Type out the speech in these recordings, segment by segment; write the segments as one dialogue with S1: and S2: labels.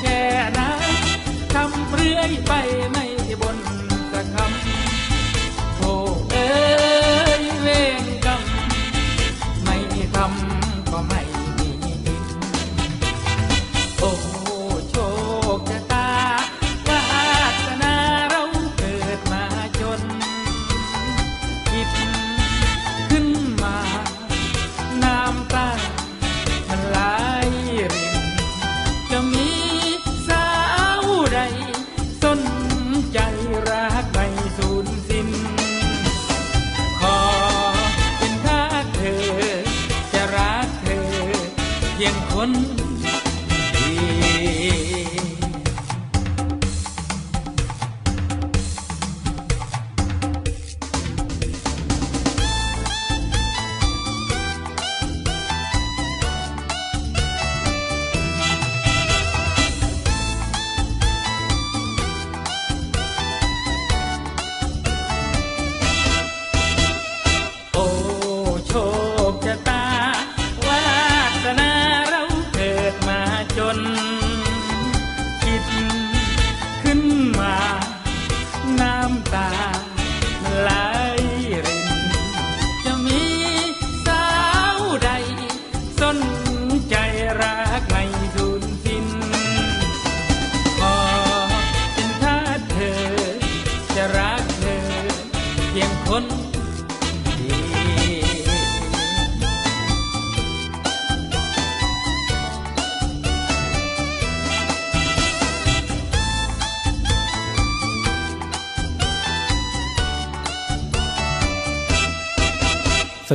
S1: แค่ไหนคำเรื่อยไปไม่บนสักคำ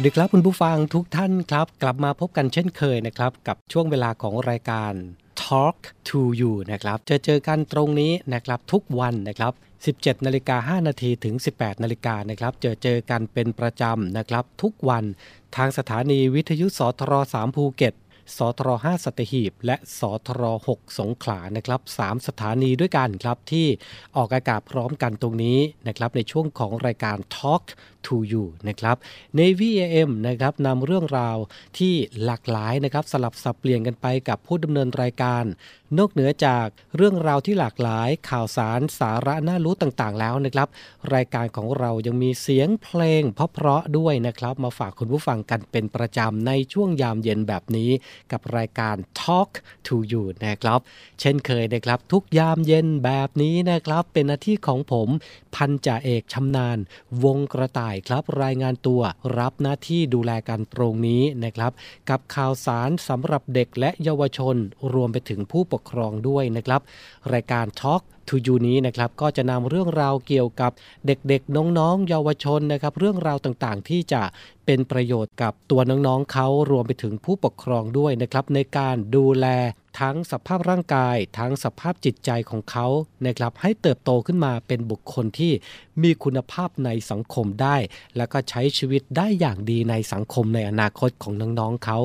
S1: วัสดีครับคุณผู้ฟังทุกท่านครับ กลับมาพบกันเช่นเคยนะครับ กับช่วงเวลาของรายการ Talk to You นะครับจะเจอกันตรงนี้นะครับทุกวันนะครับ 17นาฬิกา5นาทีถึง 18นาฬิกานะครับเจอเจอกันเป็นประจำนะครับ ทุกวันทางสถานีวิทยุสทร3ภูเก็ตสทร5สัตหีบ และสทร6สงขลานะครับ3สถานีด้วยกันครับที่ออกอากาศพร้อมกันตรงนี้นะครับในช่วงของรายการ Talk to you นะครับ Navy AM นะครับนำเรื่องราวที่หลากหลายนะครับสลับสับเปลี่ยนกันไปกับผู้ดำเนินรายการ นอกเหนือจากเรื่องราวที่หลากหลายข่าวสารสาระน่ารู้ต่างๆ แล้วนะครับ รายการของเรายังมีเสียงเพลงเพราะๆด้วยนะครับ มาฝากคุณผู้ฟังกันเป็นประจำในช่วงยามเย็นแบบนี้ กับรายการ Talk to you นะครับ เช่นเคยนะครับ ทุกยามเย็นแบบนี้นะครับ เป็นหน้าที่ของผมพันจ่าเอกชำนาญ วงกระต่ายครับ รายงานตัวรับหน้าที่ดูแลกันตรงนี้นะครับ กับข่าวสารสำหรับเด็กและเยาวชน รวมไปถึงผู้ป
S2: กครองด้วยนะครับ รายการช็อค to You นี้นะครับก็จะนำเรื่องราวเกี่ยวกับเด็กๆ น้องๆ เยาวชนนะครับ เรื่องราวต่างๆ ที่จะเป็นประโยชน์กับตัวน้องๆเขารวมไปถึงผู้ปกครองด้วยนะครับ ในการดูแลทั้งสภาพร่างกาย ทั้งสภาพจิตใจของเขานะครับให้เติบโตขึ้นมาเป็นบุคคลที่มีคุณภาพในสังคมได้ แล้วก็ใช้ชีวิตได้อย่างดีในสังคมในอนาคตของน้องๆเขา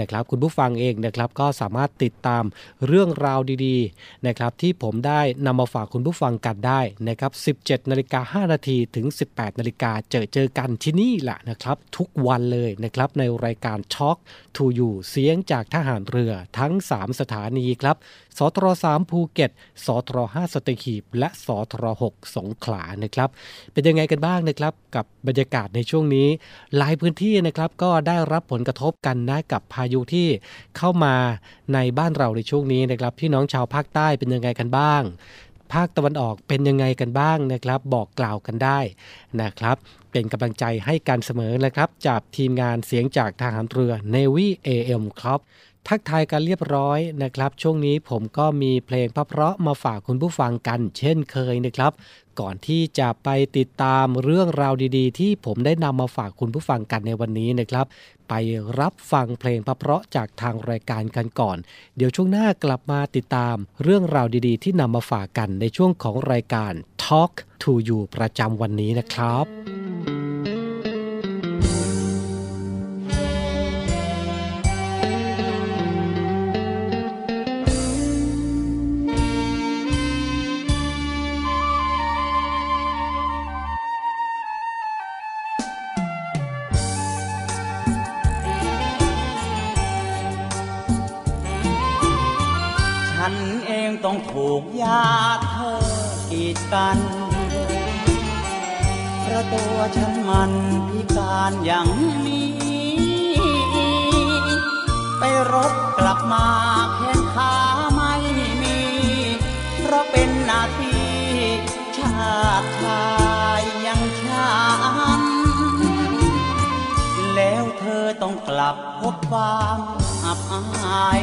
S2: นะครับ คุณผู้ฟังเองนะครับก็สามารถติดตามเรื่องราวดีๆนะครับที่ผมได้นำมาฝากคุณผู้ฟังกันได้นะครับ 17นาฬิกา5นาทีถึง 18นาฬิกาเจอเจอกันที่นี่แหละนะครับ ทุกวันเลยนะครับในรายการ Talk to You เสียงจากทหารเรือทั้ง 3 สถานีครับสตร3ภูเก็ตสตร5สตีหีบ และสตร6สงขลานะครับ เป็นยังไงกันบ้างนะครับ กับบรรยากาศในช่วงนี้ หลายพื้นที่นะครับก็ได้รับผลกระทบกันนะกับพายุที่เข้ามาในบ้านเราในช่วงนี้นะครับ พี่น้องชาวภาคใต้เป็นยังไงกันบ้าง ภาคตะวันออกเป็นยังไงกันบ้างนะครับ บอกกล่าวกันได้นะครับ เป็นกำลังใจให้การเสมอนะครับ จากทีมงานเสียงจากทหารเรือ Navy AM ครับทักทายกันเรียบร้อยนะครับ ช่วงนี้ผมก็มีเพลงเพราะๆมาฝากคุณผู้ฟังกัน เช่นเคยนะครับ ก่อนที่จะไปติดตามเรื่องราวดีๆ ที่ผมได้นำมาฝากคุณผู้ฟังกันในวันนี้นะครับ ไปรับฟังเพลงพระเพราะจากทางรายการกันก่อน เดี๋ยวช่วงหน้ากลับมาติดตามเรื่องราวดีๆ ที่นำมาฝากกันในช่วงของรายการ Talk to You ประจำวันนี้นะครับ
S3: ถูกญาติเธอกีดกันเพราะตัวฉันมันพิการอย่างนี้ ไปรบกลับมาแขนขาไม่มี เพราะเป็นหน้าที่ชาติชายยังฉันแล้วเธอต้องกลับพบความอับอาย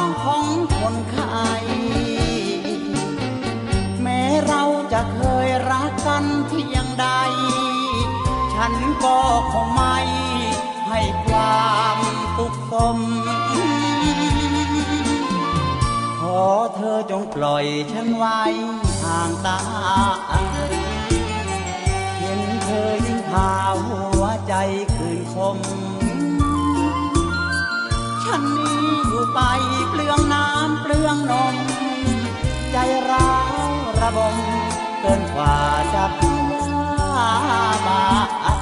S3: ง นก็คงไม่ ให้ความสุขสม ขอเธอจงปล่อยฉันไว้ห่างตา เห็นเธอยิ่งพาหัวใจคืนคม ฉันนี้อยู่ไปเปลืองน้ำเปลืองนม ใจร้าวระบมเกินกว่าจะพาบา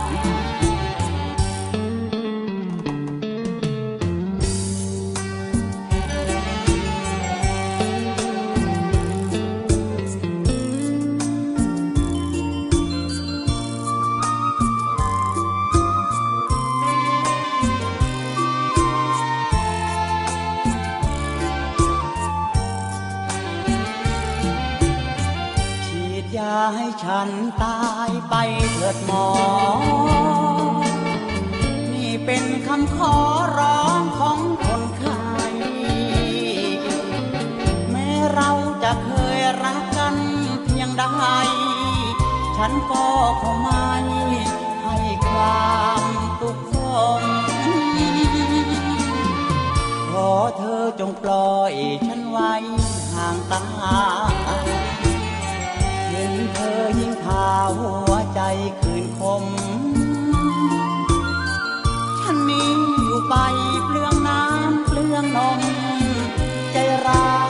S3: ให้ฉันตายไปเถิดหมอ นี่เป็นคำขอร้องของคนไข้แม้เราจะเคยรักกันเพียงใด ฉันก็คงไม่ให้ความสุกขสมขอเธอจงปล่อยฉันไว้ห่างตา ยิ่งพาหัวใจคืนคม ฉันนี้อยู่ไปเปลืองน้ำเปลืองนม ใจร้าว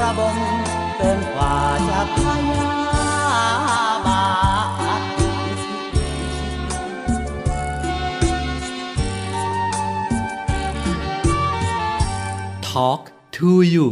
S3: ระบมเกินกว่าจะพยาบาท
S2: Talk to You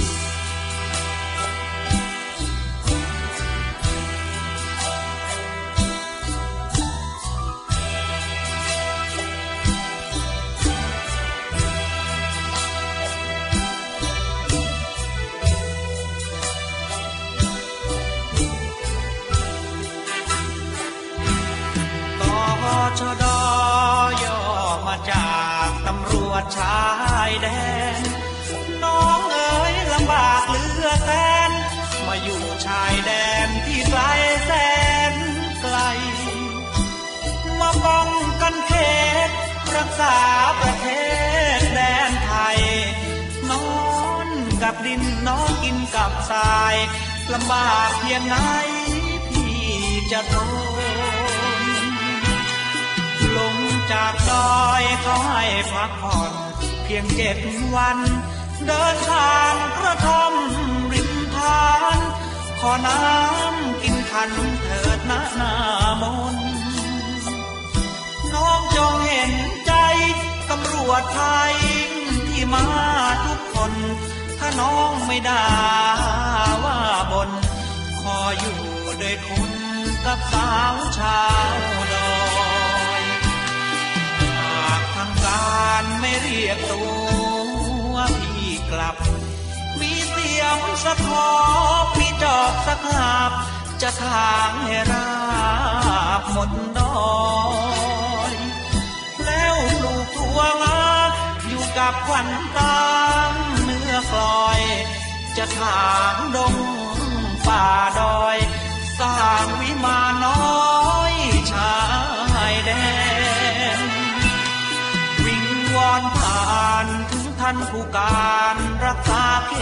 S2: า
S4: นผู้การรักษาเข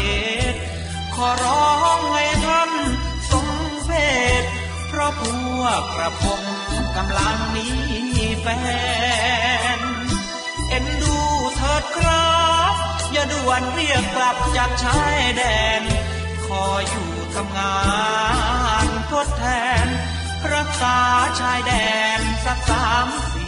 S4: ต ขอร้องให้ท่านทรงเพศเพราะพวกกระผมกำลังมีแฟน เอ็นดูเถิดครับ อย่าด่วนเรียกกลับจากชายแดน ขออยู่ทำงานทดแทน รักษาชายแดนสักสามสี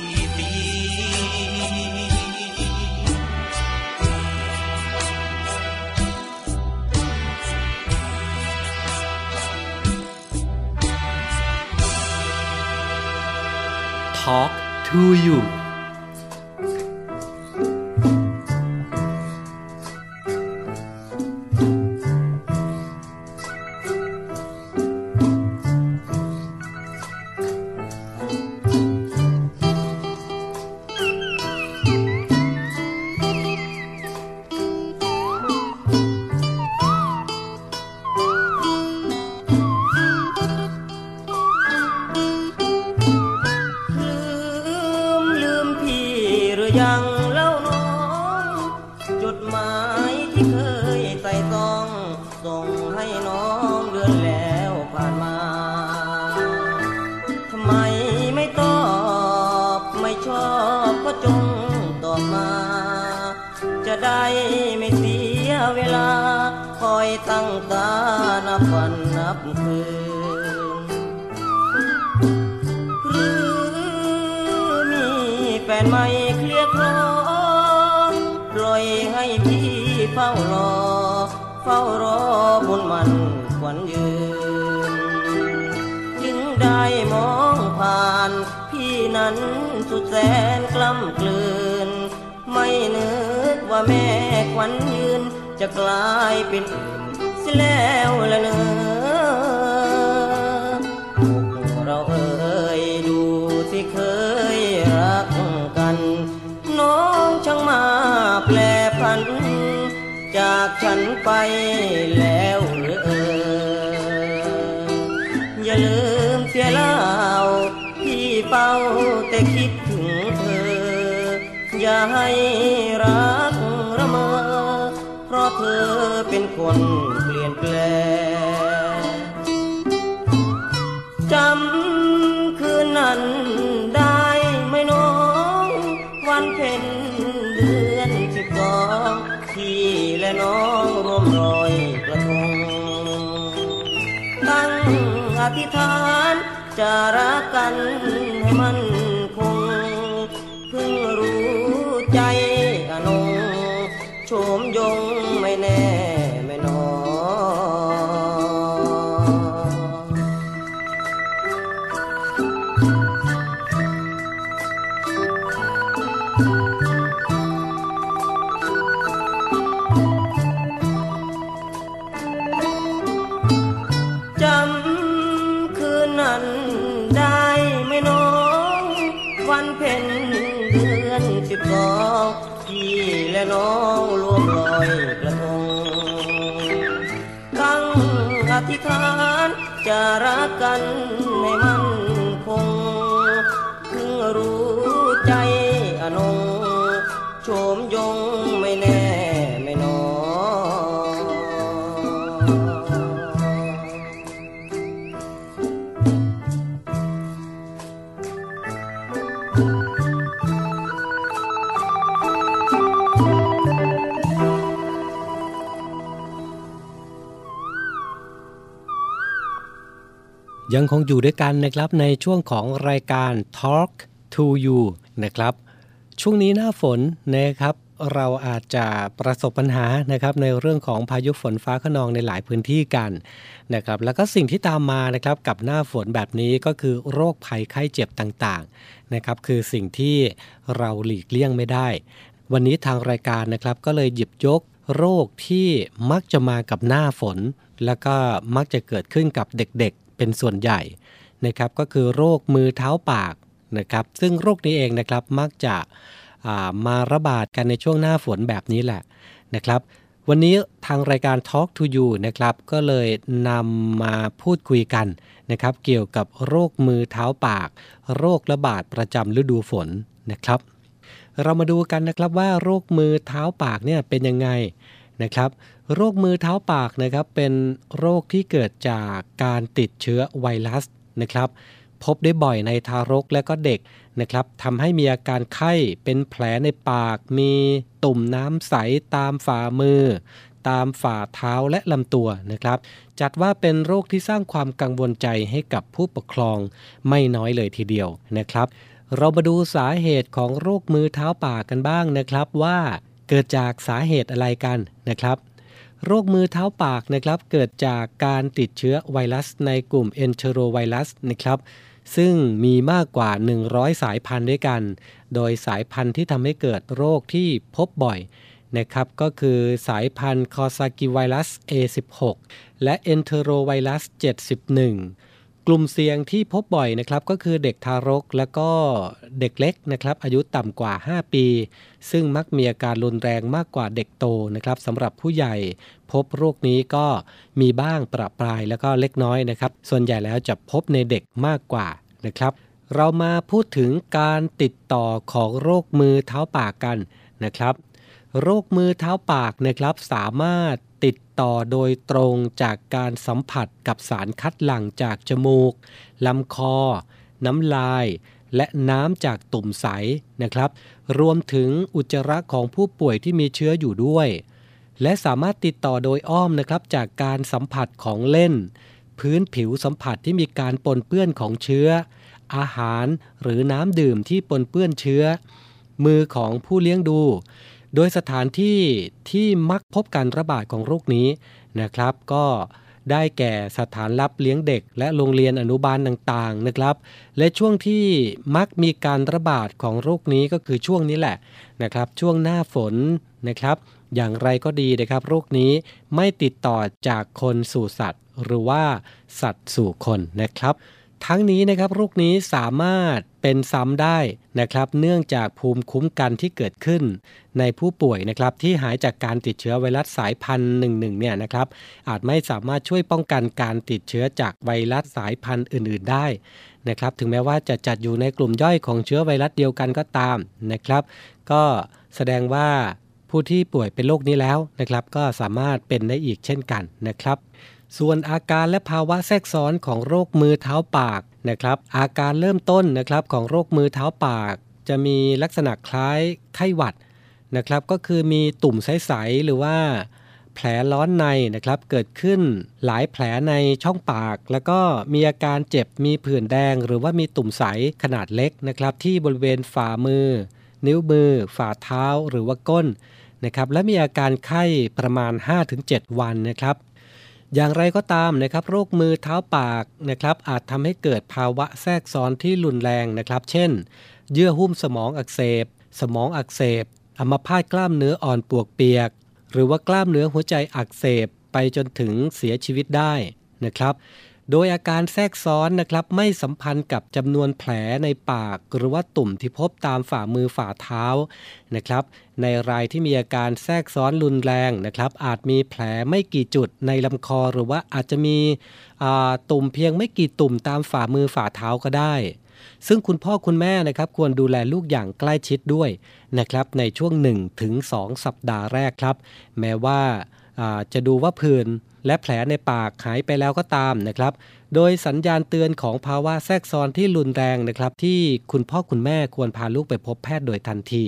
S2: Talk to you
S5: ได้มองผ่าน พี่นั้นสุดแสนกล้ำกลืน ไม่นึกว่าแม่ขวัญยืน จะกลายเป็นอื่นเสียแล้วละเนอเราเอ่ยดูสิเคยรักกัน น้องช่างมาแปลพัน จากฉันไปแล้ว อย่าให้รักระเมอเพราะเธอเป็นคนเปลี่ยนแปลงจำคืนนั้นได้ไหมน้อง วันเพ็ญเดือนสิบสองพี่และน้องร่วมรอยกระทงตั้งอธิษฐานจะรักกันให้มัน จะรักกัน ยัง
S2: คงอยู่ด้วยกันนะครับในช่วงของรายการ Talk to You นะครับ ช่วงนี้หน้าฝนนะครับ เราอาจจะประสบปัญหานะครับในเรื่องของพายุฝนฟ้าขนองในหลายพื้นที่กันนะครับแล้วก็สิ่งที่ตามมานะครับกับหน้าฝนแบบนี้ก็คือโรคภัยไข้เจ็บต่างๆนะครับคือสิ่งที่เราหลีกเลี่ยงไม่ได้ วันนี้ทางรายการนะครับก็เลยหยิบยกโรคที่มักจะมากับหน้าฝน แล้วก็มักจะเกิดขึ้นกับเด็กๆ เป็นส่วนใหญ่นะครับก็คือโรคมือเท้าปากนะครับซึ่งโรคนี้เองนะครับมักจะมาระบาดกันในช่วงหน้าฝนแบบนี้แหละนะครับวันนี้ทางรายการ Talk to You นะครับก็เลยนำมาพูดคุยกันนะครับเกี่ยวกับโรคมือเท้าปาก โรคระบาดประจำฤดูฝนนะครับ เรามาดูกันนะครับว่าโรคมือเท้าปากเนี่ยเป็นยังไงนะครับ โรคมือเท้าปากนะครับเป็นโรคที่เกิดจากการติดเชื้อไวรัสนะครับ พบได้บ่อยในทารกและก็เด็กนะครับทำให้มีอาการไข้เป็นแผลในปาก มีตุ่มน้ำใสตามฝ่ามือ ตามฝ่าเท้าและลำตัวนะครับ จัดว่าเป็นโรคที่สร้างความกังวลใจให้กับผู้ปกครองไม่น้อยเลยทีเดียวนะครับ เรามาดูสาเหตุของโรคมือเท้าปากกันบ้างนะครับว่าเกิดจากสาเหตุอะไรกันนะครับ โรคมือเท้าปากนะครับเกิดจากการติดเชื้อไวรัสในกลุ่มเอนเทโรไวรัสนะครับซึ่งมีมากกว่า 100 สายพันธุ์ด้วยกัน โดยสายพันธุ์ที่ทำให้เกิดโรคที่พบบ่อยนะครับก็คือสายพันธุ์คอซากิไวรัส A16 และเอนเทโรไวรัส 71 กลุ่มเสี่ยงที่พบบ่อยนะครับก็คือเด็กทารกและก็เด็กเล็กนะครับอายุต่ำกว่า 5 ปี ซึ่งมักมีอาการรุนแรงมากกว่าเด็กโตนะครับสำหรับผู้ใหญ่พบโรคนี้ก็มีบ้างประปรายแล้วก็เล็กน้อยนะครับ ส่วนใหญ่แล้วจะพบในเด็กมากกว่านะครับ เรามาพูดถึงการติดต่อของโรคมือเท้าปากกันนะครับ โรคมือเท้าปากนะครับสามารถติดต่อโดยตรงจากการสัมผัสกับสารคัดหลั่งจากจมูกลำคอ น้ำลาย และน้ำจากตุ่มใสนะครับ รวมถึงอุจจาระของผู้ป่วยที่มีเชื้ออยู่ด้วย และสามารถติดต่อโดยอ้อมนะครับจากการสัมผัสของเล่น พื้นผิวสัมผัสที่มีการปนเปื้อนของเชื้อ อาหารหรือน้ำดื่มที่ปนเปื้อนเชื้อ มือของผู้เลี้ยงดู โดยสถานที่ที่มักพบการระบาดของโรคนี้นะครับ ก็ได้แก่สถานรับเลี้ยงเด็ก และโรงเรียนอนุบาลต่างๆนะครับ และช่วงที่มักมีการระบาดของโรคนี้ก็คือช่วงนี้แหละนะครับ ช่วงหน้าฝนนะครับ อย่างไรก็ดีนะครับ โรคนี้ไม่ติดต่อจากคนสู่สัตว์ หรือว่าสัตว์สู่คนนะครับ ทั้งนี้นะครับโรคนี้สามารถเป็นซ้ำได้นะครับ เนื่องจากภูมิคุ้มกันที่เกิดขึ้น ในผู้ป่วยนะครับที่หายจากการติดเชื้อไวรัสสายพันธุ์หนึ่งหนึ่งเนี่ยนะครับ อาจไม่สามารถช่วยป้องกันการติดเชื้อจากไวรัสสายพันธุ์อื่น ๆ ได้นะครับ ถึงแม้ว่าจะจัดอยู่ในกลุ่มย่อยของเชื้อไวรัสเดียวกันก็ตามนะครับ ก็แสดงว่าผู้ที่ป่วยเป็นโรคนี้แล้วนะครับ ก็สามารถเป็นได้อีกเช่นกันนะครับ ส่วนอาการและภาวะแทรกซ้อนของโรคมือเท้าปากนะครับ อาการเริ่มต้นนะครับของโรคมือเท้าปาก จะมีลักษณะคล้ายไข้หวัดนะครับ ก็คือมีตุ่มใสๆหรือว่า แผลร้อนในนะครับ เกิดขึ้นหลายแผลในช่องปาก แล้วก็มีอาการเจ็บมีผื่นแดง หรือว่ามีตุ่มใสขนาดเล็กนะครับ ที่บริเวณฝ่ามือ นิ้วมือ ฝ่าเท้าหรือว่าก้นนะครับและมีอาการไข้ประมาณ 5-7 วันนะครับ อย่างไรก็ตามนะครับโรคมือเท้าปากนะครับอาจทำให้เกิดภาวะแทรกซ้อนที่รุนแรงนะครับ เช่น เยื่อหุ้มสมองอักเสบ สมองอักเสบอัมพาตกล้ามเนื้ออ่อนปวกเปียก หรือว่ากล้ามเนื้อหัวใจอักเสบไปจนถึงเสียชีวิตได้นะครับ โดยอาการแทรกซ้อนนะครับไม่สัมพันธ์กับจำนวนแผลในปาก หรือว่าตุ่มที่พบตามฝ่ามือฝ่าเท้านะครับ ในรายที่มีอาการแทรกซ้อนรุนแรงนะครับ อาจมีแผลไม่กี่จุดในลำคอ หรือว่าอาจจะมีตุ่มเพียงไม่กี่ตุ่มตามฝ่ามือฝ่าเท้าก็ได้ ซึ่งคุณพ่อคุณแม่นะครับควรดูแลลูกอย่างใกล้ชิดด้วยนะครับในช่วง1ถึง2สัปดาห์แรกครับ แม้ว่าจะดูว่าผื่น และแผลในปากหายไปแล้วก็ตามนะครับ โดยสัญญาณเตือนของภาวะแทรกซ้อนที่รุนแรงนะครับ ที่คุณพ่อคุณแม่ควรพาลูกไปพบแพทย์โดยทันที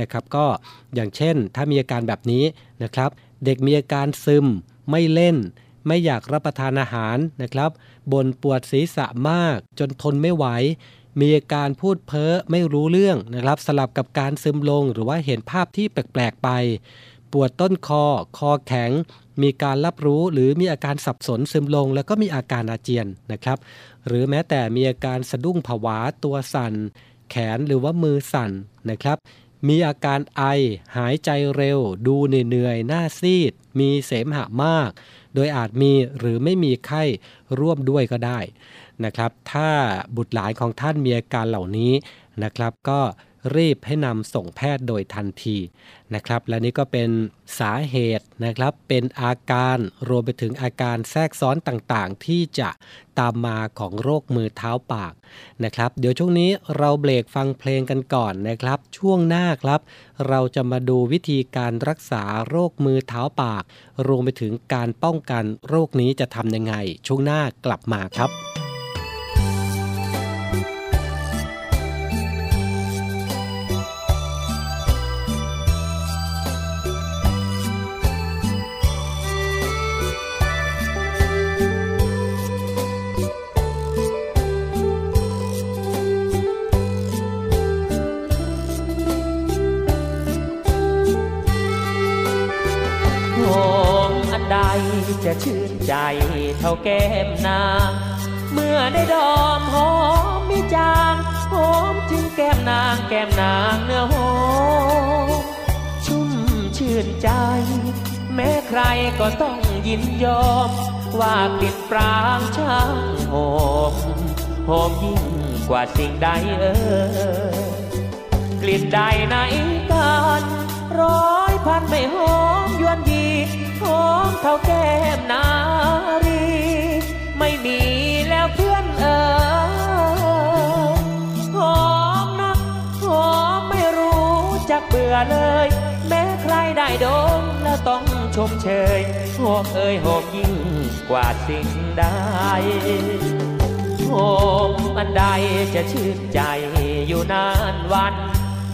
S2: นะครับ ก็อย่างเช่น ถ้ามีอาการแบบนี้นะครับ เด็กมีอาการซึม ไม่เล่น ไม่อยากรับประทานอาหารนะครับบ่นปวดศีรษะมาก จนทนไม่ไหวมีอาการพูดเพ้อไม่รู้เรื่องนะครับ สลับกับการซึมลงหรือว่าเห็นภาพที่แปลกๆไป ปวดต้นคอ คอแข็ง มีการรับรู้หรือมีอาการสับสนซึมลง แล้วก็มีอาการอาเจียนนะครับ หรือแม้แต่มีอาการสะดุ้งผวาตัวสั่น แขนหรือว่ามือสั่นนะครับ มีอาการไอ หายใจเร็ว ดูเหนื่อยหน้าซีด มีเสมหะมาก โดยอาจมีหรือไม่มีไข้ร่วมด้วยก็ได้นะครับ ถ้าบุตรหลานของท่านมีอาการเหล่านี้นะครับ ก็ รีบให้นำส่งแพทย์โดยทันทีนะครับ และนี่ก็เป็นสาเหตุนะครับ เป็นอาการรวมไปถึงอาการแทรกซ้อนต่างๆ ที่จะตามมาของโรคมือเท้าปากนะครับ เดี๋ยวช่วงนี้เราเบรกฟังเพลงกันก่อนนะครับ ช่วงหน้าครับ เราจะมาดูวิธีการรักษาโรคมือเท้าปาก รวมไปถึงการป้องกันโรคนี้จะทำยังไง ช่วงหน้ากลับมาครับ
S6: ยินยอม ว่ากลิ่นปรางช่างหอมหอมยิ่งกว่าสิ่งใดเออกลิ่นใดในกันร้อยพันไม่หอมยวนยีหอมเท่าแก้มนารี ไม่มีแล้วเพื่อนเอ๋ยหอมนักหอมไม่รู้จักเบื่อเลย แม้ใครได้ดมแล้วต้อง ชมเชยหอมเอ่ยหอมยิ่งกว่าสิ่งใดหอมอันใดจะชื่นใจอยู่นานวัน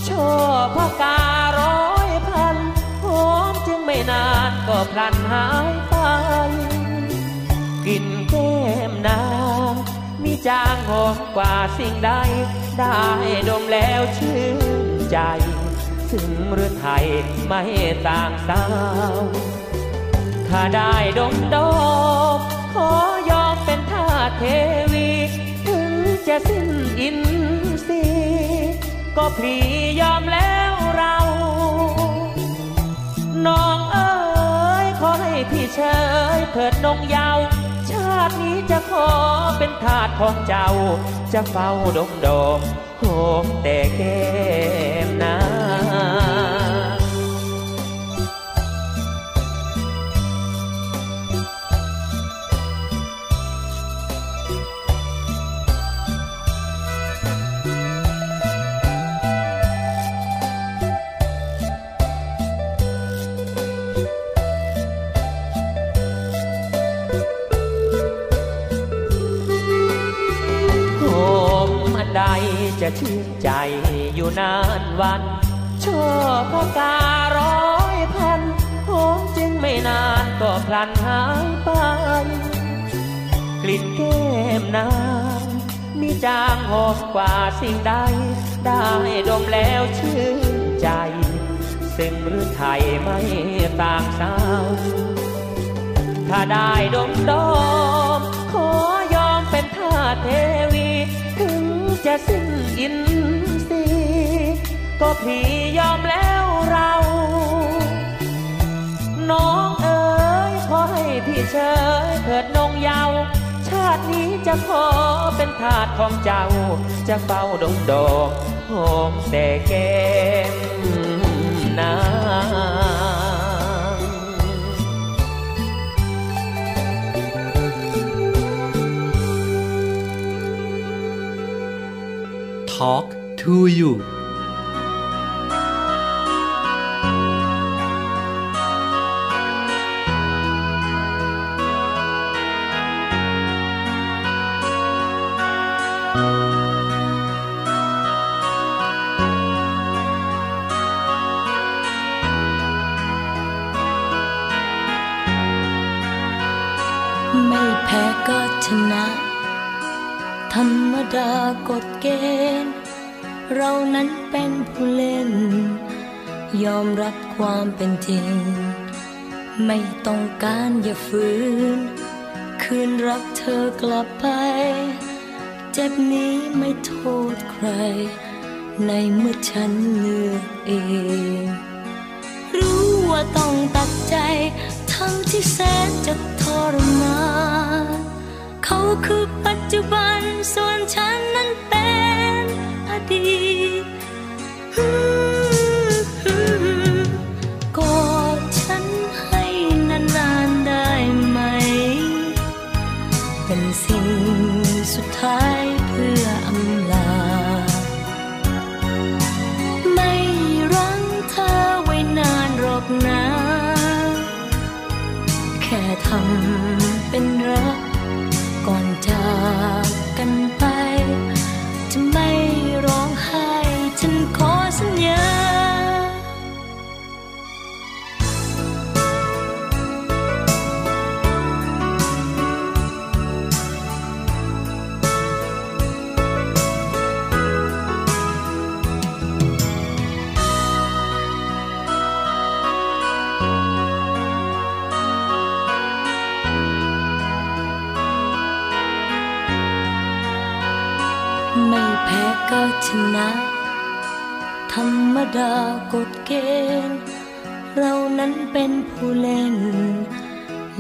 S6: ชอบพการ้อยพันหอมจึงไม่นานก็พลันหายไปกินแก้มนางมีจางหอมกว่าสิ่งใด ได้ดมแล้วชื่นใจ ถึงหรือไทยไม่ต่างสาว ถ้าได้ดมดมขอยอมเป็นท่าเทวี ถึงจะสิ้นอินทรีย์ก็พลียอมแล้วเรา น้องเอ๋ยขอให้พี่เชยเถิดนงเยาวชาตินี้จะขอเป็นทาสของเจ้า จะเฝ้าดมดมโหมแต่แก้ม จะชื่นใจอยู่นานวันชอบพการ้อยพันหอมจึงไม่นานก็พลันหายไป กลิ่นแก้มนางมีจางหอมกว่าสิ่งใด ได้ดมแล้วชื่นใจ ซึ่งหรือไทยไม่ต่างสาว ถ้าได้ดมดอมขอยอมเป็นท่าเทว จะสิ้นอินทรีก็พี่ยอมแล้วเรา น้องเอ๋ยขอให้พี่เชยเถิดนงเยาว ชาตินี้จะขอเป็นทาสของเจ้า จะเฝ้าดงดอกหอมแต่แก้มนา
S2: Talk to you
S7: ฝืน คืนรักเธอกลับไป เจ็บนี้ไม่โทษใคร ในเมื่อฉันเลือกเอง รู้ว่าต้องตัดใจ ทั้งที่แสนจะทรมานเขาคือปัจจุบันส่วนฉันนั้นเป็นอดีต ก็ชนะ ธรรมดากฎเกณฑ์ เรานั้นเป็นผู้เล่น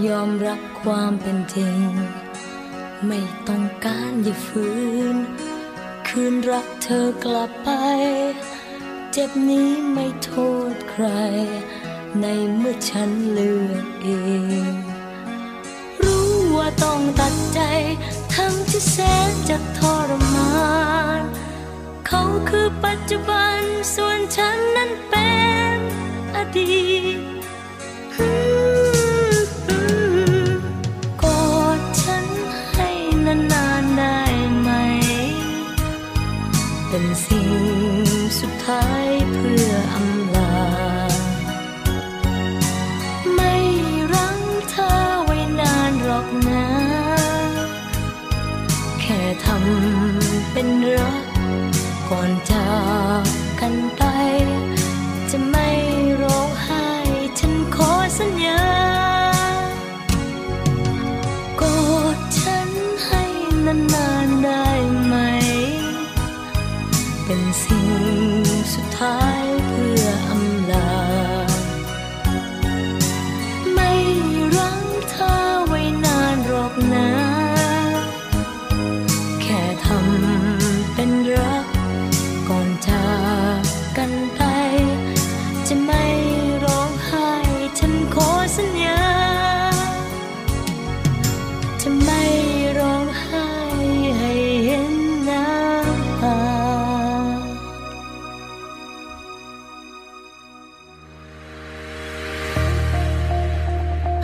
S7: ยอมรับความเป็นจริง ไม่ต้องการอย่าฝืน คืนรักเธอกลับไป เจ็บนี้ไม่โทษใคร ในเมื่อฉันเลือกเองรู้ว่าต้องตัดใจ ทั้งที่แสนจะทรมาน เขาคือปัจจุบัน ส่วนฉันนั้นเป็นอดีต ก่อนจากกันไป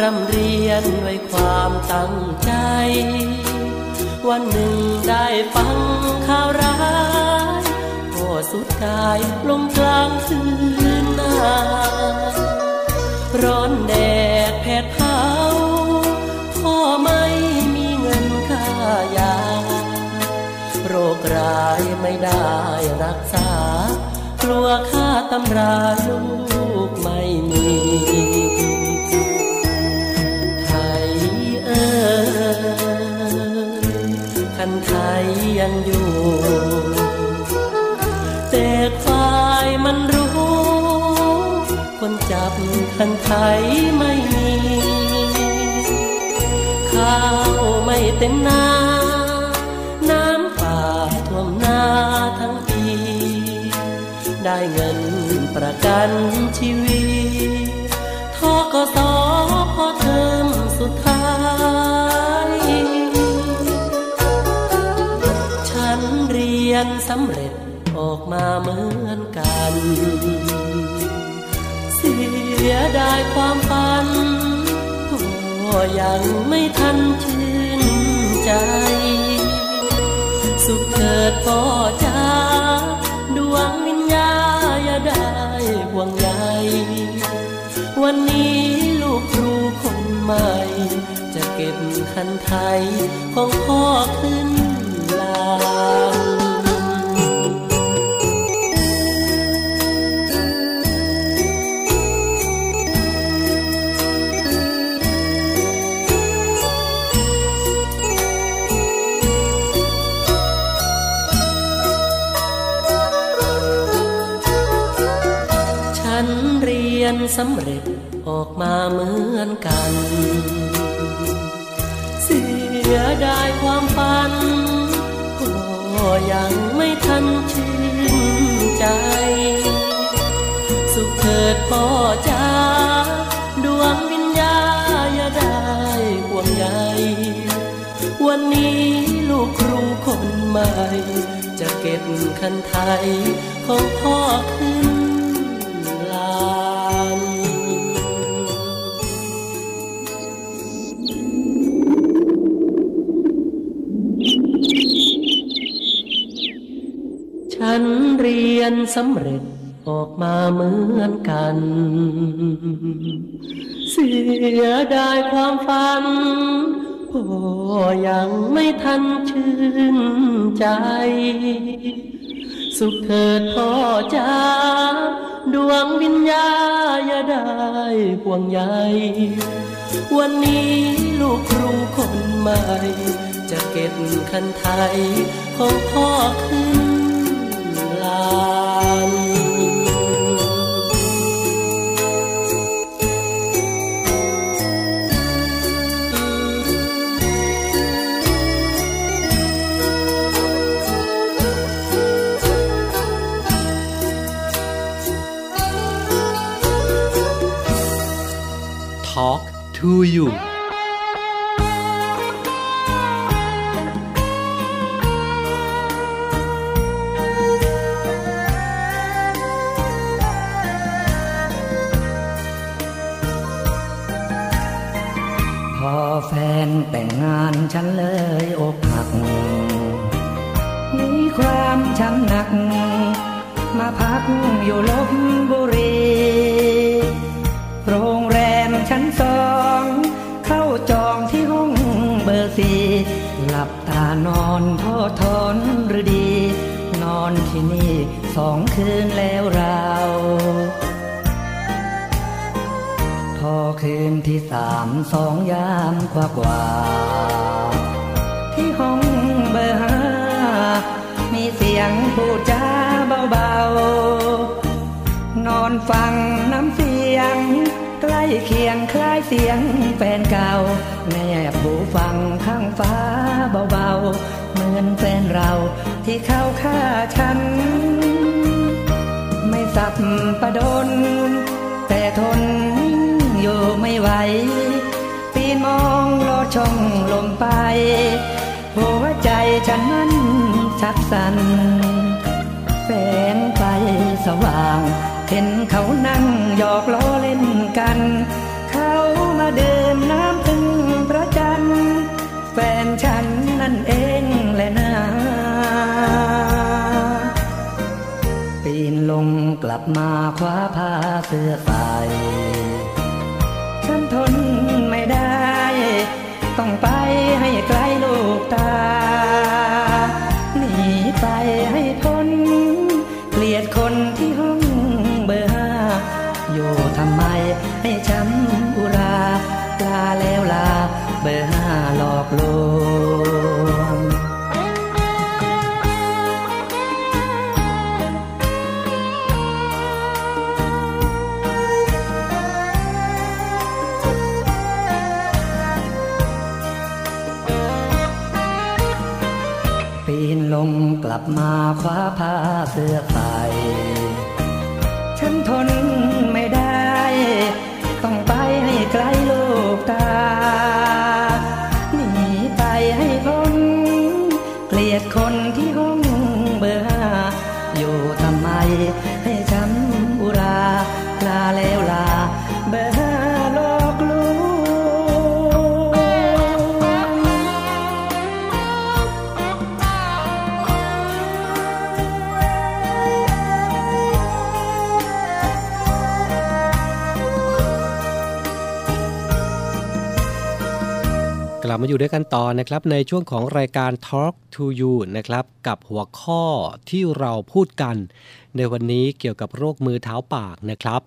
S8: ร่ำเรียนด้วยความตั้งใจ วันหนึ่งได้ฟังข่าวร้ายพ่อสุดกายลงกลางคืนนาร้อนแดดแผดเผาพ่อไม่มีเงินค่ายา โรคร้ายไม่ได้รักษา กลัวค่าตำราลูกไม่มี ไทยยังอยู่ แต่ควายมันรู้ คนจับคันไทยไม่มีข้าวไม่เต็มนาน้ำป่าท่วมนาทั้งปี ได้เงินประกันชีวิตทกสพอเทอมสุดท้าย ยนสำเร็จออกมาเหมือนกัน เสียดายความฝันพ่อยังไม่ทันชื่นใจ สุขเกิดพ่อจ้าดวงวิญญาอย่าได้ห่วงใยวันนี้ลูกครูคนใหม่ จะเก็บคันไทยของพ่อขึ้นลา จะเก็บคันไทยของพ่อขึ้นฉันเรียนสำเร็จออกมาเหมือนกัน เสียดายความฝันพ่อยังไม่ทัน ชื่นใจ สุขเถิดพ่อจ้าดวงวิญญาอย่าได้ห่วงใยวันนี้ลูกครูคนใหม่ จะเก็บคันไทยของพ่อขึ้นลา
S2: อล์
S9: คืนแล้วเรา พอคืนที่สามสองยามกว่ากว่าที่ห้องเบอร์ห้ามีเสียงพูดจาเบาๆ นอนฟังน้ำเสียง ใกล้เคียงคล้ายเสียงแฟนเก่าแนบหูฟังข้างฟ้าเบาๆ เหมือนแฟนเราที่เข้าฆ่าฉัน สับประดน แต่ทนอยู่ไม่ไหว ปีนมองลอดช่องลมไป หัวใจฉันนั้นชักสันแสงไฟสว่าง เห็นเขานั่งหยอกล้อเล่นกัน เขามาดื่มน้ำถึงพระจันทร์แฟนฉันนั่นเองแหละนะ ปีนลงกลับมาคว้าผ้าเสื้อใส่ฉันทนไม่ได้ ต้องไปให้ไกลลูกตา หนีไปให้พ้น เกลียดคนที่ห้องเบอร์ห้าอยู่ทำไมให้ช้ำอุรา ลาแล้วลา เบอร์ห้าหลอกลวง ลับมาคว้าผ้าเสื้อใส่ฉันทนไม่ได้ ต้องไปให้ไกลลูกตาหนีไปให้พ้นเกลียดคนที่ห้องเบอร์อยู่ทำไมให้ช้ำอุราลาแล้วล
S2: มาอยู่ด้วยกันต่อนะครับในช่วงของรายการ Talk to You นะครับกับหัวข้อที่เราพูดกัน ในวันนี้เกี่ยวกับโรคมือเท้าปากนะครับ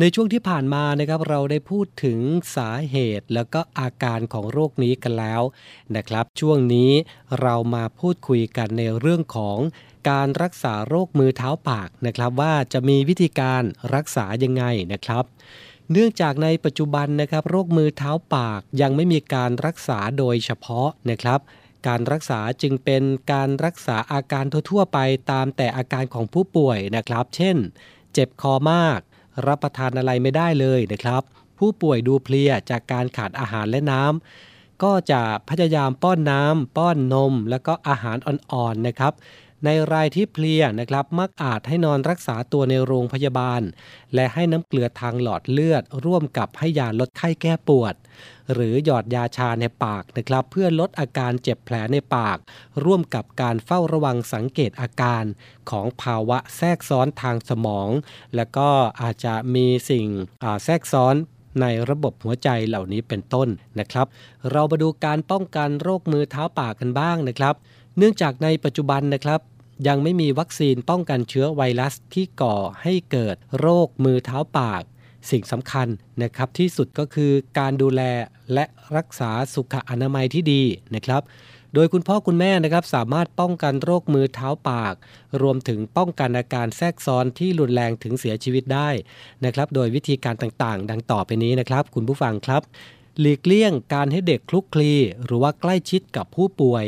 S2: ในช่วงที่ผ่านมานะครับเราได้พูดถึงสาเหตุแล้วก็อาการของโรคนี้กันแล้วนะครับ ช่วงนี้เรามาพูดคุยกันในเรื่องของการรักษาโรคมือเท้าปากนะครับว่าจะมีวิธีการรักษายังไงนะครับ เนื่องจากในปัจจุบันนะครับโรคมือเท้าปากยังไม่มีการรักษาโดยเฉพาะนะครับ การรักษาจึงเป็นการรักษาอาการทั่วๆไปตามแต่อาการของผู้ป่วยนะครับ เช่น เจ็บคอมาก รับประทานอะไรไม่ได้เลยนะครับ ผู้ป่วยดูเพลียจากการขาดอาหารและน้ำก็จะพยายามป้อนน้ำ ป้อนนม แล้วก็อาหารอ่อนๆนะครับ ในรายที่เพลียนะครับมักอาจให้นอนรักษาตัวในโรงพยาบาล และให้น้ำเกลือทางหลอดเลือด ร่วมกับให้ยาลดไข้แก้ปวด หรือหยอดยาชาในปากนะครับ เพื่อลดอาการเจ็บแผลในปาก ร่วมกับการเฝ้าระวังสังเกตอาการของภาวะแทรกซ้อนทางสมอง และก็อาจจะมีสิ่งแทรกซ้อนในระบบหัวใจเหล่านี้เป็นต้นนะครับ เรามาดูการป้องกันโรคมือเท้าปากกันบ้างนะครับ เนื่องจากในปัจจุบันนะครับ ยังไม่มีวัคซีนป้องกันเชื้อไวรัสที่ก่อให้เกิดโรคมือเท้าปาก สิ่งสำคัญนะครับที่สุดก็คือการดูแลและรักษาสุขอนามัยที่ดีนะครับโดยคุณพ่อคุณแม่นะครับสามารถป้องกันโรคมือเท้าปาก รวมถึงป้องกันอาการแทรกซ้อนที่รุนแรงถึงเสียชีวิตได้นะครับ โดยวิธีการต่างๆ ดังต่อไปนี้นะครับ คุณผู้ฟังครับ หลีกเลี่ยงการให้เด็กคลุกคลี หรือว่าใกล้ชิดกับผู้ป่วย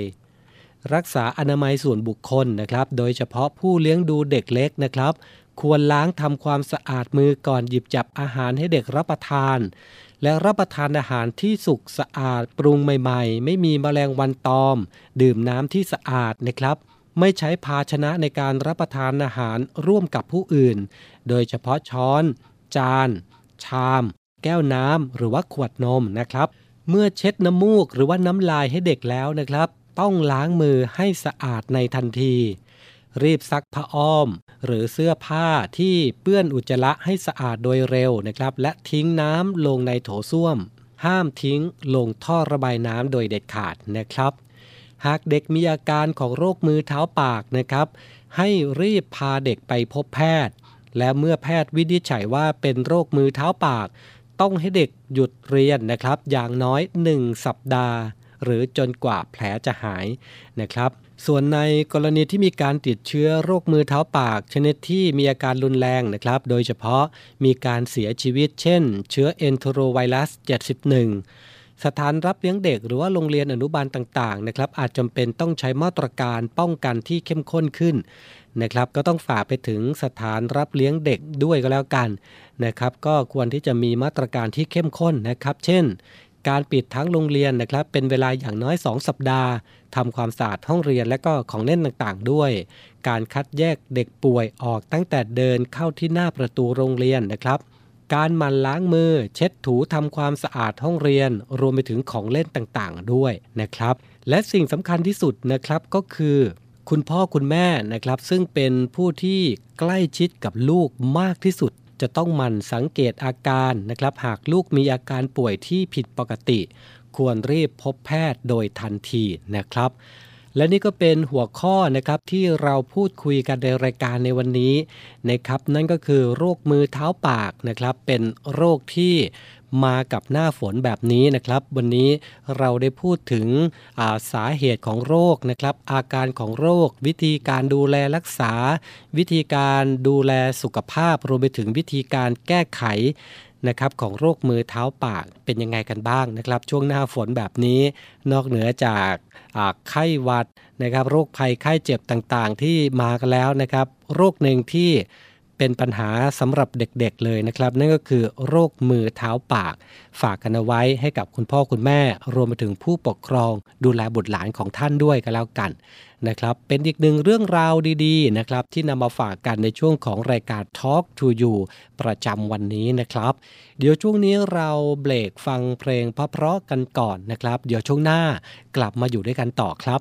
S2: รักษาอนามัยส่วนบุคคลนะครับ โดยเฉพาะผู้เลี้ยงดูเด็กเล็กนะครับ ควรล้างทำความสะอาดมือก่อนหยิบจับอาหารให้เด็กรับประทาน และรับประทานอาหารที่สุกสะอาดปรุงใหม่ๆ ไม่มีแมลงวันตอม ดื่มน้ำที่สะอาดนะครับไม่ใช้ภาชนะในการรับประทานอาหารร่วมกับผู้อื่น โดยเฉพาะช้อน จาน ชาม แก้วน้ำหรือว่าขวดนมนะครับ เมื่อเช็ดน้ำมูกหรือว่าน้ำลายให้เด็กแล้วนะครับ ต้องล้างมือให้สะอาดในทันที รีบซักผ้าอ้อม หรือเสื้อผ้าที่เปื้อนอุจจาระให้สะอาดโดยเร็วนะครับ และทิ้งน้ำลงในโถส้วม ห้ามทิ้งลงท่อระบายน้ำโดยเด็ดขาดนะครับ หากเด็กมีอาการของโรคมือเท้าปากนะครับ ให้รีบพาเด็กไปพบแพทย์ และเมื่อแพทย์วินิจฉัยว่าเป็นโรคมือเท้าปาก ต้องให้เด็กหยุดเรียนนะครับ อย่างน้อย 1 สัปดาห์ หรือจนกว่าแผลจะหายนะครับ ส่วนในกรณีที่มีการติดเชื้อโรคมือเท้าปาก ชนิดที่มีอาการรุนแรงนะครับ โดยเฉพาะมีการเสียชีวิต เช่น เชื้อเอนโทรไวรัส 71สถานรับเลี้ยงเด็กหรือว่าโรงเรียนอนุบาลต่างๆนะครับอาจจำเป็นต้องใช้มาตรการป้องกันที่เข้มข้นขึ้นนะครับก็ต้องฝากไปถึงสถานรับเลี้ยงเด็กด้วยก็แล้วกันนะครับก็ควรที่จะมีมาตรการที่เข้มข้นนะครับ เช่น การปิดทั้งโรงเรียนนะครับเป็นเวลาอย่างน้อย 2 สัปดาห์ทำความสะอาดห้องเรียนและก็ของเล่นต่างๆ ด้วย การคัดแยกเด็กป่วยออกตั้งแต่เดินเข้าที่หน้าประตูโรงเรียนนะครับ การมันล้างมือ เช็ดถูทำความสะอาดห้องเรียน รวมไปถึงของเล่นต่างๆ ด้วยนะครับ และสิ่งสำคัญที่สุดนะครับก็คือคุณพ่อคุณแม่นะครับ ซึ่งเป็นผู้ที่ใกล้ชิดกับลูกมากที่สุด จะต้องมันสังเกตอาการนะครับ หากลูกมีอาการป่วยที่ผิดปกติ ควรรีบพบแพทย์โดยทันทีนะครับ และนี่ก็เป็นหัวข้อนะครับที่เราพูดคุยกันในรายการในวันนี้นะครับ นั่นก็คือโรคมือเท้าปากนะครับ เป็นโรคที่ มากับหน้าฝนแบบนี้นะครับ วันนี้เราได้พูดถึงาสาเหตุของโรคนะครับ อาการของโรค วิธีการดูแลรักษา วิธีการดูแลสุขภาพรวมไปถึงวิธีการแก้ไขนะครับของโรคมือเท้าปากเป็นยังไงกันบ้างนะครับ ช่วงหน้าฝนแบบนี้ นอกเหนือจากไข้หวัดนะครับ โรคภัยไข้เจ็บต่างๆ ที่มากันแล้วนะครับ โรคหนึ่งที่ เป็นปัญหาสำหรับเด็กๆเลยนะครับ นั่นก็คือโรคมือเท้าปาก ฝากกันเอาไว้ให้กับคุณพ่อคุณแม่ รวมไปถึงผู้ปกครอง ดูแลบุตรหลานของท่านด้วยกันแล้วกันนะครับเป็นอีกหนึ่งเรื่องราวดีๆนะครับที่นำมาฝากกันในช่วงของรายการ Talk to You ประจำวันนี้นะครับ เดี๋ยวช่วงนี้เราเบรกฟังเพลงเพราะๆกันก่อนนะครับ เดี๋ยวช่วงหน้ากลับมาอยู่ด้วยกันต่อครับ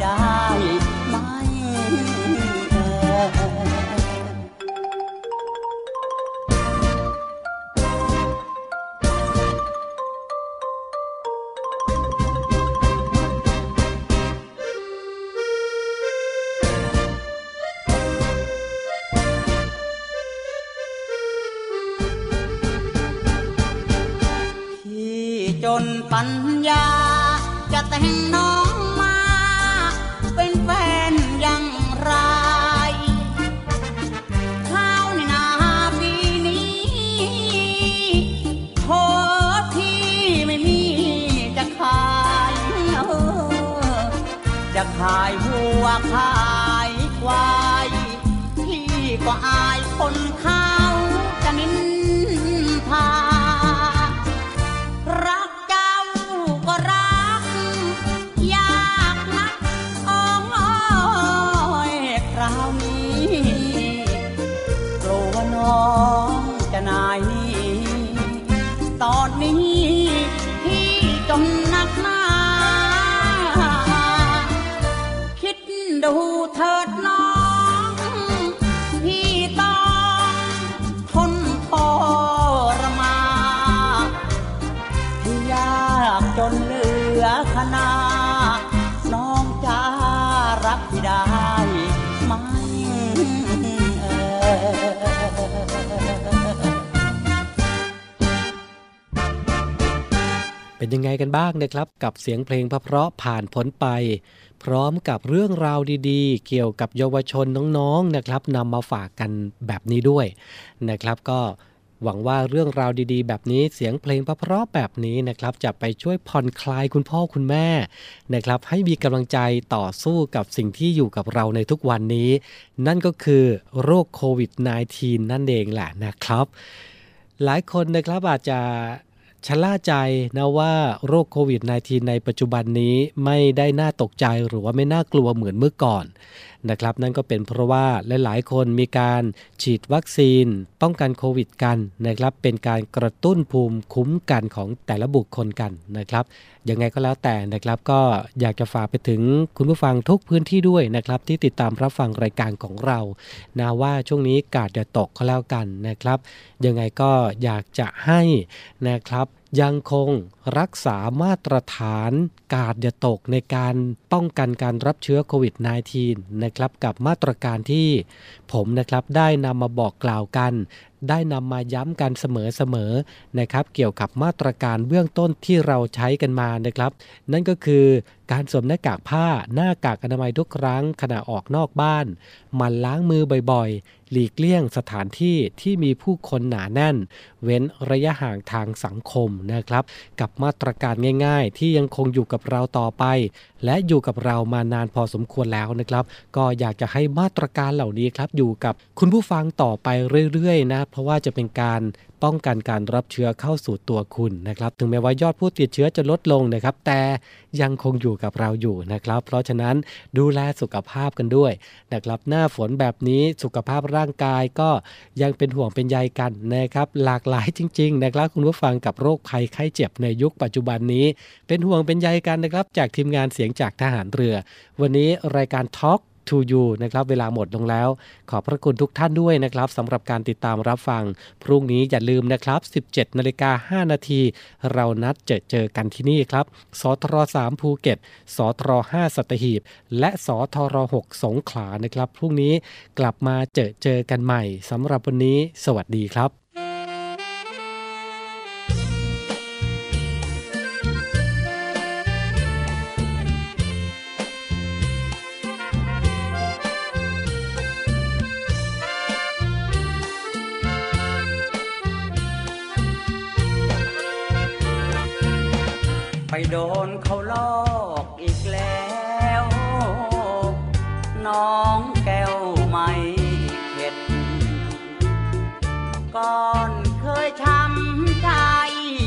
S3: รั นา น้องจะรับพี่ได้ไหมเอ่ย
S2: เป็นยังไงกันบ้างนะครับ กับเสียงเพลงพเพราะผ่านพ้นไป พร้อมกับเรื่องราวดีๆ เกี่ยวกับเยาวชนน้องๆนะครับนำมาฝากกันแบบนี้ด้วยนะครับก็ หวังว่าเรื่องราวดีๆ แบบนี้เสียงเพลงเพราะๆแบบนี้นะครับจะไปช่วยผ่อนคลายคุณพ่อคุณแม่นะครับให้มีกำลังใจต่อสู้กับสิ่งที่อยู่กับเราในทุกวันนี้ นั่นก็คือโรคโควิด -19 นั่นเองแหละนะครับ หลายคนนะครับอาจจะชะล่าใจนะว่าโรคโควิด -19 ในปัจจุบันนี้ไม่ได้น่าตกใจหรือว่าไม่น่ากลัวเหมือนเมื่อก่อน นะครับ นั่นก็เป็นเพราะว่าหลายๆ คนมีการฉีดวัคซีน ป้องกันโควิดกันนะครับ เป็นการกระตุ้นภูมิคุ้มกันของแต่ละบุคคลกันนะครับยังไงก็แล้วแต่นะครับ ก็อยากจะฝากไปถึงคุณผู้ฟังทุกพื้นที่ด้วยนะครับ ที่ติดตามรับฟังรายการของเรานะว่าช่วงนี้กาดอย่าตกก็แล้วกันนะครับ ยังไงก็อยากจะให้นะครับยังคงรักษามาตรฐานกาดอย่าตกในการป้องกันการรับเชื้อโควิด -19 นะครับกับมาตรการที่ผมนะครับได้นำมาบอกกล่าวกัน ได้นำมาย้ำกันเสมอๆนะครับ เกี่ยวกับมาตรการเบื้องต้นที่เราใช้กันมานะครับ นั่นก็คือการสวมหน้ากากผ้าหน้ากากอนามัยทุกครั้งขณะออกนอกบ้านมันล้างมือบ่อยๆ หลีกเลี่ยงสถานที่ที่มีผู้คนหนาแน่น เว้นระยะห่างทางสังคมนะครับ กับมาตรการง่ายๆ ที่ยังคงอยู่กับเราต่อไป และอยู่กับเรามานานพอสมควรแล้วนะครับ ก็อยากจะให้มาตรการเหล่านี้ครับอยู่กับคุณผู้ฟังต่อไปเรื่อยๆนะเพราะว่าจะเป็นการ ป้องกันการรับเชื้อเข้าสู่ตัวคุณนะครับ ถึงแม้ว่ายอดผู้ติดเชื้อจะลดลงนะครับ แต่ยังคงอยู่กับเราอยู่นะครับ เพราะฉะนั้นดูแลสุขภาพกันด้วยนะครับ หน้าฝนแบบนี้สุขภาพร่างกายก็ยังเป็นห่วงเป็นใยกันนะครับ หลากหลายจริง ๆ นะครับ คุณผู้ฟังกับโรคภัยไข้เจ็บในยุคปัจจุบันนี้ เป็นห่วงเป็นใยกันนะครับ จากทีมงานเสียงจากทหารเรือ วันนี้รายการทอล์ก to you นะครับเวลาหมดลงแล้ว ขอบพระคุณทุกท่านด้วยนะครับสำหรับการติดตามรับฟัง พรุ่งนี้อย่าลืมนะครับ 17นาฬิกา5นาทีเรานัดเจอเจอกันที่นี่ครับสทร3ภูเก็ตสทร5สัตหีบ และสทร6สงขลานะครับ พรุ่งนี้กลับมาเจอเจอกันใหม่สำหรับวันนี้ สวัสดีครับ
S3: ไปโดนเขาลอกอีกแล้ว น้องแก้วไม่เข็ด ก่อนเคยช้ำใจ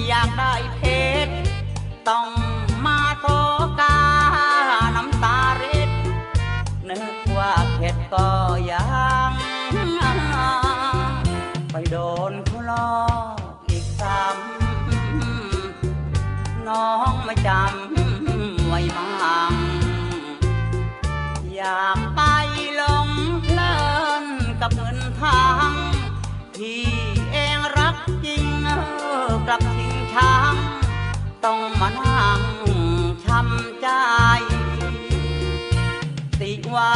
S3: อยากได้เพชร ต้องมาโซกาน้ำตาเร็ดนึกว่าเข็ดก็ยังากไปหลงเพลินกับเงินทางที่เองรักจริงกลับทิ้งช้างต้องมานั่งช้ำใจ ติว่า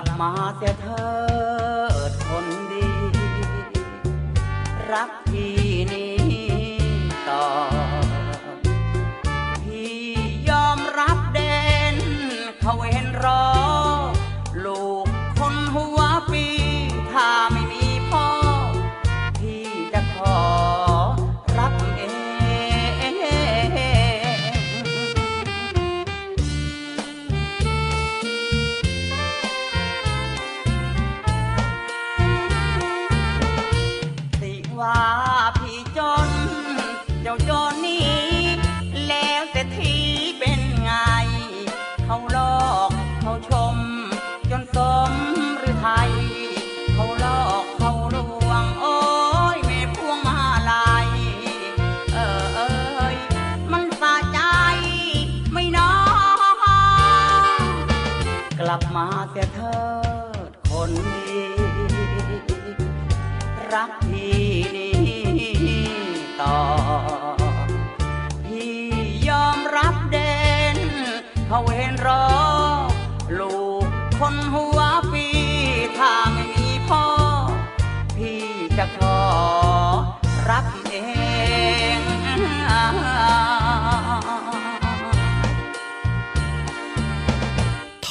S3: ลับมาเสียเถิ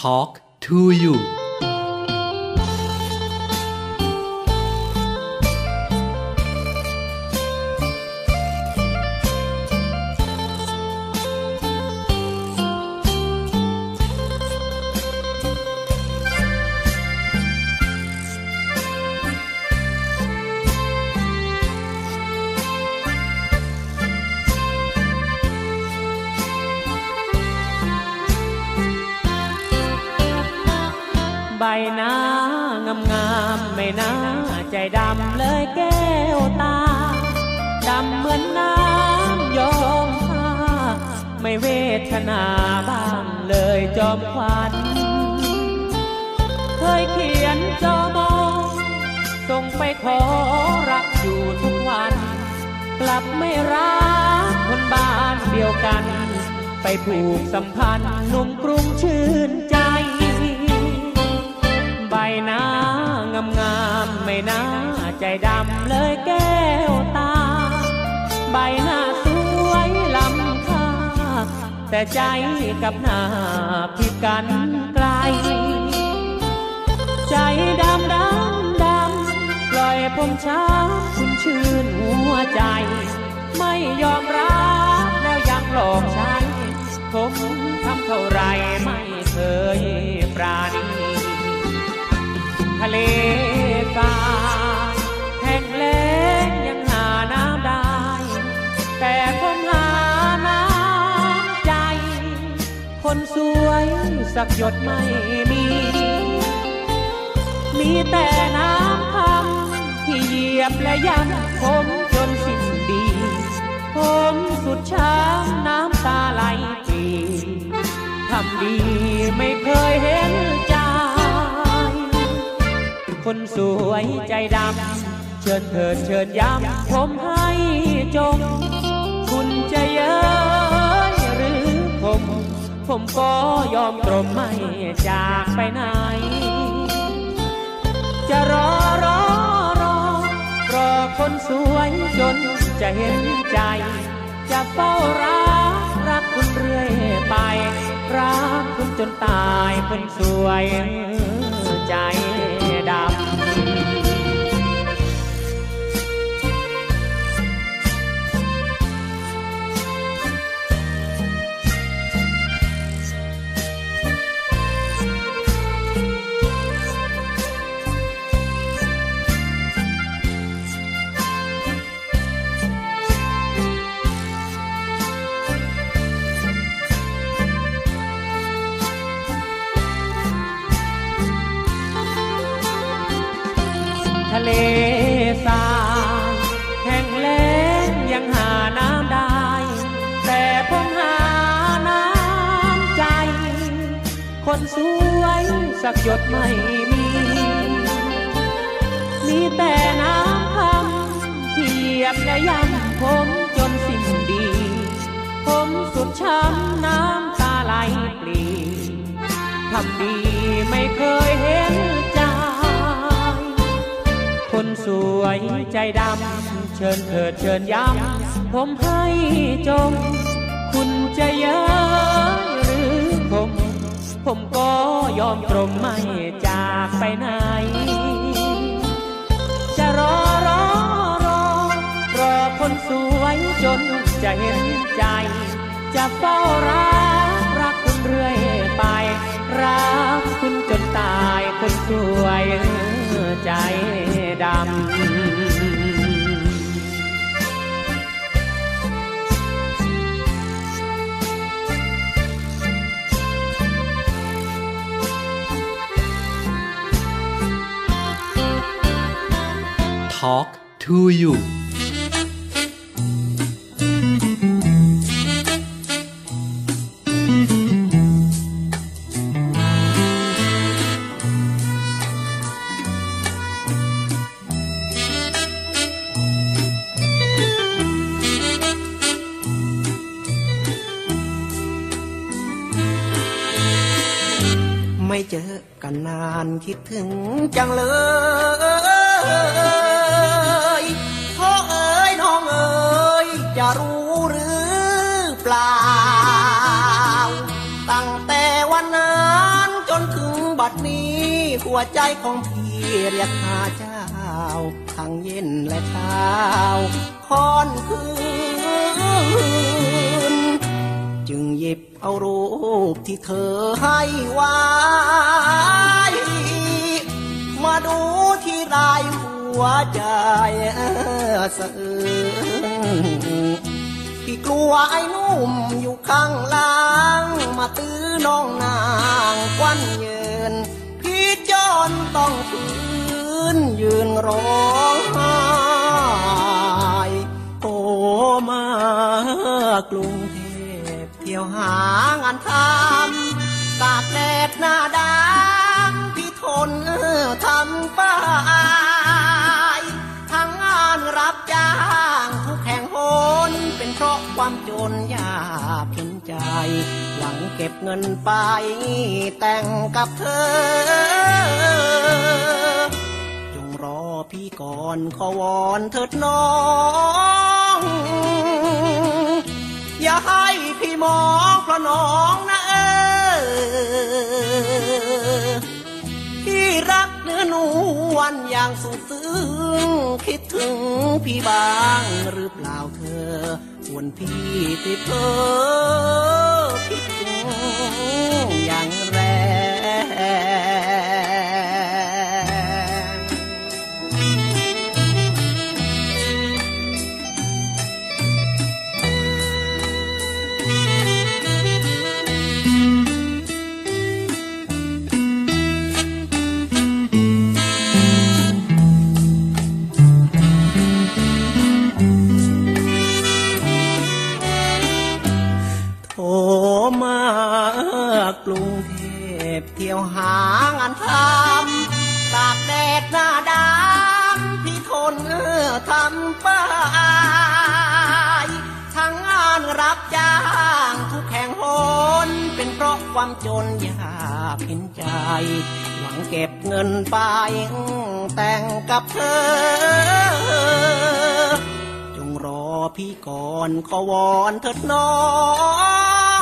S2: Talk to you
S6: นาบ้างเลยจอมควันเคยเขียนจอมองส่งไปขอรักอยู่ทุกวัน กลับไม่รักคนบ้านเดียวกัน ไปผูกสัมพันธ์หนุ่มกรุงชื่นใจ ใบหน้างามงามไม่น่าใจดำเลยแก้วตา ใบหน้า แต่ใจกับหน้าผิดกันไกล ใจดำดำดำปล่อยผมช้ำคุณชื่นหัวใจ ไม่ยอมรับแล้วยังหลอกฉัน ผมทำเท่าไรไม่เคยปราณีทะเลทราแห้งแล้งยังหาน้ำได้ แต่ผม คนสวยสักหยดไม่มี มีแต่น้ำคำที่เหยียบและย้ำผมจนสิ้นดี ผมสุดช้ำน้ำตาไหลปีทำดีไม่เคยเห็นใจ คนสวยใจดำ เชิญเถิดเชิญย้ำผมให้จง คุณจะเย้ยหรือผม ผมก็ยอมตรมไม่จากไปไหน จะรอรอรอ รอคนสวยจนจะเห็นใจ จะเฝ้ารักรักคุณเรื่อยไป รักคุณจนตายคนสวยใจ สวยสักหยดไม่มี มีแต่น้ำคำที่เหยียบและย้ำผมจนสิ้นดี ผมสุดช้ำน้ำตาไหลปลีทำดีไม่เคยเห็นใจคนสวยใจดำ เชิญเถิดเชิญย้ำ ผมให้จง คุณจะเย้ยหรือผม ผมก็ยอมตรมไม่จากไปไหน จะรอรอรอ รอคนสวยจนจะเห็นใจ จะเฝ้ารักรักคุณเรื่อยไป รักคุณจนตายคนสวยใจดำ
S2: Talk to you
S10: ไม่เจอกันนานคิดถึงจังเลย วใจของพี่เรียกหาเจ้า ทั้งเย็นและเช้าค่อนคืน จึงหยิบเอารูปที่เธอให้ไว้ มาดูที่รายหัวใจสะอื้นพี่กลัวไอ้นุ่มอยู่ข้างล่าง มาตื้อน้องนางควันเย นต้องฟื้นยืนร้องไห้โอ้มากรุงเทพเที่ยวหางานทำตากแดดหน้าดำพี่ทนทำป้ายทั้งงานรับจ้างทุกแห่งหนเป็นเพราะความจนยากเห็นใจหลังเก็บเงินไปแต่งกับเธอ พี่ก่อนขอวอนเถิดน้อง อย่าให้พี่มองเพราะน้องนะเออพี่รักเนื้อนวลอย่างสุดซึ้งคิดถึงพี่บ้างหรือเปล่าเธอส่วนพี่ติเธอคิดถึง เพราะความจนยากเห็นใจ หวังเก็บเงินไปแต่งกับเธอ จงรอพี่ก่อนขอวอนเถิดน้อ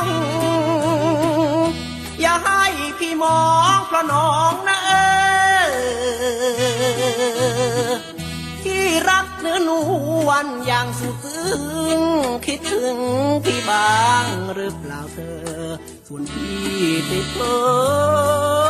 S10: ง อย่าให้พี่มองเพราะน้องนะเออ ที่รักเนื้อนวลอย่างสุดซึ้งคิดถึงพี่บ้างหรือเปล่าเธอส่วนพี่ติดเธอ